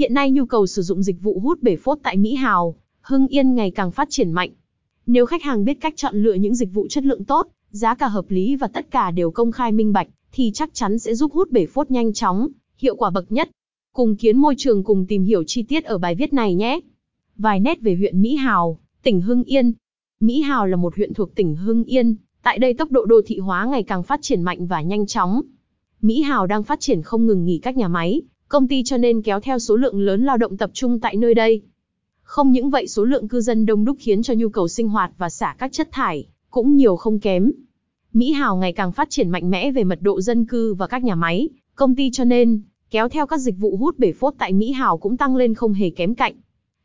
Hiện nay nhu cầu sử dụng dịch vụ hút bể phốt tại Mỹ Hào, Hưng Yên ngày càng phát triển mạnh. Nếu khách hàng biết cách chọn lựa những dịch vụ chất lượng tốt, giá cả hợp lý và tất cả đều công khai minh bạch, thì chắc chắn sẽ giúp hút bể phốt nhanh chóng, hiệu quả bậc nhất. Cùng kiến môi trường cùng tìm hiểu chi tiết ở bài viết này nhé. Vài nét về huyện Mỹ Hào, tỉnh Hưng Yên. Mỹ Hào là một huyện thuộc tỉnh Hưng Yên, tại đây tốc độ đô thị hóa ngày càng phát triển mạnh và nhanh chóng. Mỹ Hào đang phát triển không ngừng nghỉ các nhà máy, công ty cho nên kéo theo số lượng lớn lao động tập trung tại nơi đây. Không những vậy số lượng cư dân đông đúc khiến cho nhu cầu sinh hoạt và xả các chất thải cũng nhiều không kém. Mỹ Hào ngày càng phát triển mạnh mẽ về mật độ dân cư và các nhà máy, công ty cho nên kéo theo các dịch vụ hút bể phốt tại Mỹ Hào cũng tăng lên không hề kém cạnh.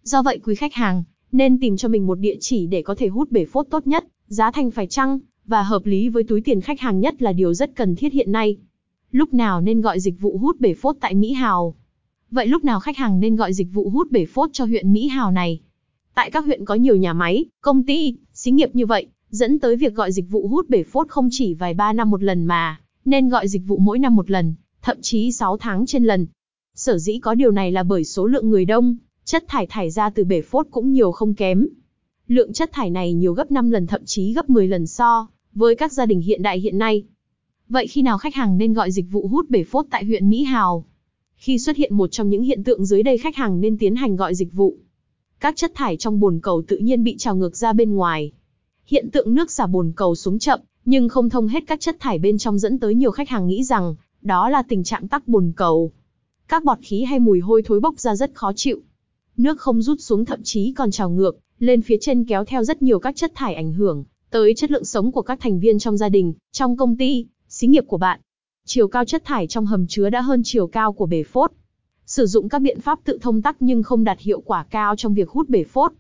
Do vậy quý khách hàng nên tìm cho mình một địa chỉ để có thể hút bể phốt tốt nhất, giá thành phải chăng và hợp lý với túi tiền khách hàng nhất là điều rất cần thiết hiện nay. Lúc nào nên gọi dịch vụ hút bể phốt tại Mỹ Hào? Vậy lúc nào khách hàng nên gọi dịch vụ hút bể phốt cho huyện Mỹ Hào này? Tại các huyện có nhiều nhà máy, công ty, xí nghiệp như vậy, dẫn tới việc gọi dịch vụ hút bể phốt không chỉ vài ba năm một lần mà, nên gọi dịch vụ mỗi năm một lần, thậm chí 6 tháng trên lần. Sở dĩ có điều này là bởi số lượng người đông, chất thải thải ra từ bể phốt cũng nhiều không kém. Lượng chất thải này nhiều gấp 5 lần thậm chí gấp 10 lần so với các gia đình hiện đại hiện nay. Vậy khi nào khách hàng nên gọi dịch vụ hút bể phốt tại huyện Mỹ Hào? Khi xuất hiện một trong những hiện tượng dưới đây khách hàng nên tiến hành gọi dịch vụ. Các chất thải trong bồn cầu tự nhiên bị trào ngược ra bên ngoài. Hiện tượng nước xả bồn cầu xuống chậm, nhưng không thông hết các chất thải bên trong dẫn tới nhiều khách hàng nghĩ rằng đó là tình trạng tắc bồn cầu. Các bọt khí hay mùi hôi thối bốc ra rất khó chịu. Nước không rút xuống thậm chí còn trào ngược, lên phía trên kéo theo rất nhiều các chất thải ảnh hưởng tới chất lượng sống của các thành viên trong gia đình, trong công ty, xí nghiệp của bạn. Chiều cao chất thải trong hầm chứa đã hơn chiều cao của bể phốt. Sử dụng các biện pháp tự thông tắc nhưng không đạt hiệu quả cao trong việc hút bể phốt.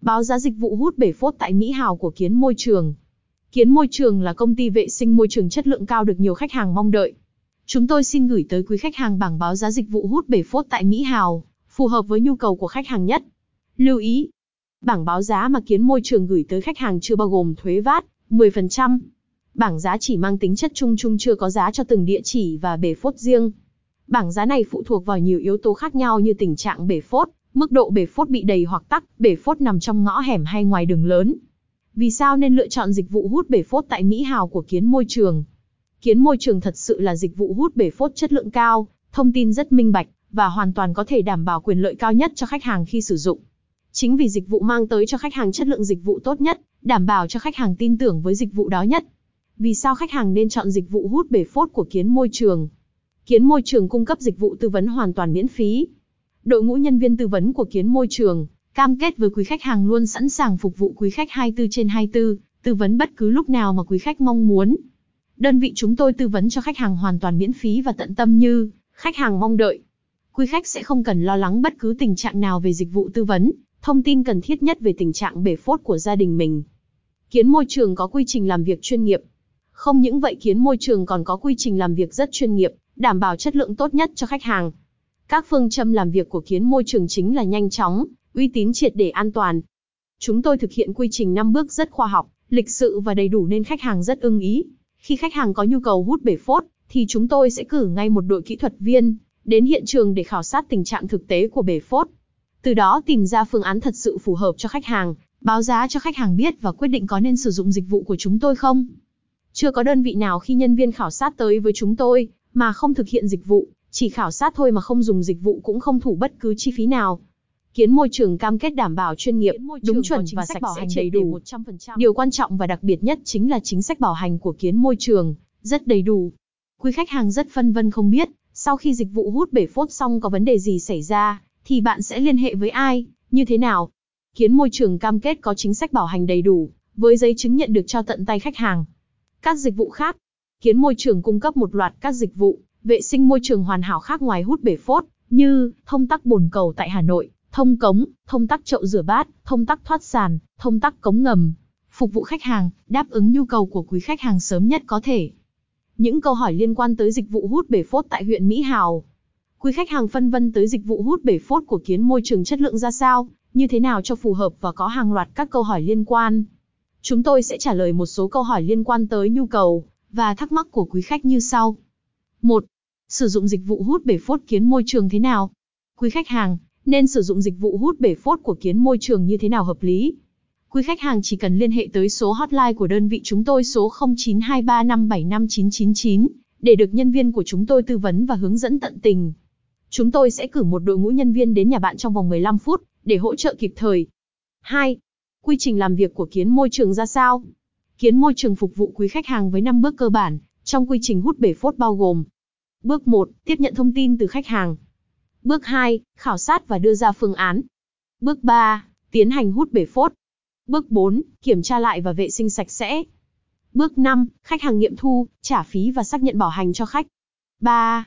Báo giá dịch vụ hút bể phốt tại Mỹ Hào của Kiến Môi Trường. Kiến Môi Trường là công ty vệ sinh môi trường chất lượng cao được nhiều khách hàng mong đợi. Chúng tôi xin gửi tới quý khách hàng bảng báo giá dịch vụ hút bể phốt tại Mỹ Hào, phù hợp với nhu cầu của khách hàng nhất. Lưu ý, bảng báo giá mà Kiến Môi Trường gửi tới khách hàng chưa bao gồm thuế VAT, 10%. Bảng giá chỉ mang tính chất chung chung chưa có giá cho từng địa chỉ và bể phốt riêng. Bảng giá này phụ thuộc vào nhiều yếu tố khác nhau như tình trạng bể phốt, mức độ bể phốt bị đầy hoặc tắc, bể phốt nằm trong ngõ hẻm hay ngoài đường lớn. Vì sao nên lựa chọn dịch vụ hút bể phốt tại Mỹ Hào của Kiến Môi Trường? Kiến Môi Trường thật sự là dịch vụ hút bể phốt chất lượng cao, thông tin rất minh bạch và hoàn toàn có thể đảm bảo quyền lợi cao nhất cho khách hàng khi sử dụng. Chính vì dịch vụ mang tới cho khách hàng chất lượng dịch vụ tốt nhất, đảm bảo cho khách hàng tin tưởng với dịch vụ đó nhất. Vì sao khách hàng nên chọn dịch vụ hút bể phốt của Kiến Môi Trường? Kiến Môi Trường cung cấp dịch vụ tư vấn hoàn toàn miễn phí. Đội ngũ nhân viên tư vấn của Kiến Môi Trường cam kết với quý khách hàng luôn sẵn sàng phục vụ quý khách 24 trên 24, tư vấn bất cứ lúc nào mà quý khách mong muốn. Đơn vị chúng tôi tư vấn cho khách hàng hoàn toàn miễn phí và tận tâm như khách hàng mong đợi. Quý khách sẽ không cần lo lắng bất cứ tình trạng nào về dịch vụ tư vấn, thông tin cần thiết nhất về tình trạng bể phốt của gia đình mình. Kiến Môi Trường có quy trình làm việc chuyên nghiệp, không những vậy Kiến Môi Trường còn có quy trình làm việc rất chuyên nghiệp, đảm bảo chất lượng tốt nhất cho khách hàng. Các phương châm làm việc của Kiến Môi Trường chính là nhanh chóng, uy tín triệt để an toàn. Chúng tôi thực hiện quy trình 5 bước rất khoa học, lịch sự và đầy đủ nên khách hàng rất ưng ý. Khi khách hàng có nhu cầu hút bể phốt, thì chúng tôi sẽ cử ngay một đội kỹ thuật viên đến hiện trường để khảo sát tình trạng thực tế của bể phốt. Từ đó tìm ra phương án thật sự phù hợp cho khách hàng, báo giá cho khách hàng biết và quyết định có nên sử dụng dịch vụ của chúng tôi không. Chưa có đơn vị nào khi nhân viên khảo sát tới với chúng tôi, mà không thực hiện dịch vụ, chỉ khảo sát thôi mà không dùng dịch vụ cũng không thủ bất cứ chi phí nào. Kiến môi trường cam kết đảm bảo chuyên nghiệp, đúng chuẩn và sạch bảo hành đầy đủ. 100%. Điều quan trọng và đặc biệt nhất chính là chính sách bảo hành của kiến môi trường, rất đầy đủ. Quý khách hàng rất phân vân không biết, sau khi dịch vụ hút bể phốt xong có vấn đề gì xảy ra, thì bạn sẽ liên hệ với ai, như thế nào? Kiến môi trường cam kết có chính sách bảo hành đầy đủ, với giấy chứng nhận được cho tận tay khách hàng. Các dịch vụ khác. Kiến môi trường cung cấp một loạt các dịch vụ, vệ sinh môi trường hoàn hảo khác ngoài hút bể phốt, như thông tắc bồn cầu tại Hà Nội, thông cống, thông tắc chậu rửa bát, thông tắc thoát sàn, thông tắc cống ngầm. Phục vụ khách hàng, đáp ứng nhu cầu của quý khách hàng sớm nhất có thể. Những câu hỏi liên quan tới dịch vụ hút bể phốt tại huyện Mỹ Hào. Quý khách hàng phân vân tới dịch vụ hút bể phốt của kiến môi trường chất lượng ra sao, như thế nào cho phù hợp và có hàng loạt các câu hỏi liên quan. Chúng tôi sẽ trả lời một số câu hỏi liên quan tới nhu cầu và thắc mắc của quý khách như sau. 1. Sử dụng dịch vụ hút bể phốt kiến môi trường thế nào? Quý khách hàng, nên sử dụng dịch vụ hút bể phốt của kiến môi trường như thế nào hợp lý? Quý khách hàng chỉ cần liên hệ tới số hotline của đơn vị chúng tôi số 0923575999 để được nhân viên của chúng tôi tư vấn và hướng dẫn tận tình. Chúng tôi sẽ cử một đội ngũ nhân viên đến nhà bạn trong vòng 15 phút để hỗ trợ kịp thời. 2. Quy trình làm việc của kiến môi trường ra sao? Kiến môi trường phục vụ quý khách hàng với 5 bước cơ bản, trong quy trình hút bể phốt bao gồm Bước 1, tiếp nhận thông tin từ khách hàng. Bước 2, khảo sát và đưa ra phương án. Bước 3, tiến hành hút bể phốt. Bước 4, kiểm tra lại và vệ sinh sạch sẽ. Bước 5, khách hàng nghiệm thu, trả phí và xác nhận bảo hành cho khách. 3.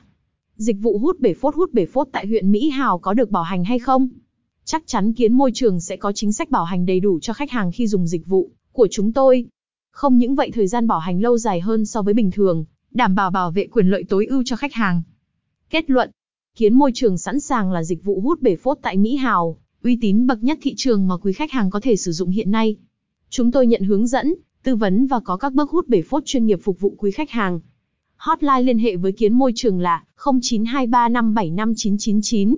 Dịch vụ hút bể phốt hút bể phốt tại huyện Mỹ Hào có được bảo hành hay không? Chắc chắn kiến môi trường sẽ có chính sách bảo hành đầy đủ cho khách hàng khi dùng dịch vụ của chúng tôi. Không những vậy thời gian bảo hành lâu dài hơn so với bình thường, đảm bảo bảo vệ quyền lợi tối ưu cho khách hàng. Kết luận, kiến môi trường sẵn sàng là dịch vụ hút bể phốt tại Mỹ Hào, uy tín bậc nhất thị trường mà quý khách hàng có thể sử dụng hiện nay. Chúng tôi nhận hướng dẫn, tư vấn và có các bước hút bể phốt chuyên nghiệp phục vụ quý khách hàng. Hotline liên hệ với kiến môi trường là 0923575999.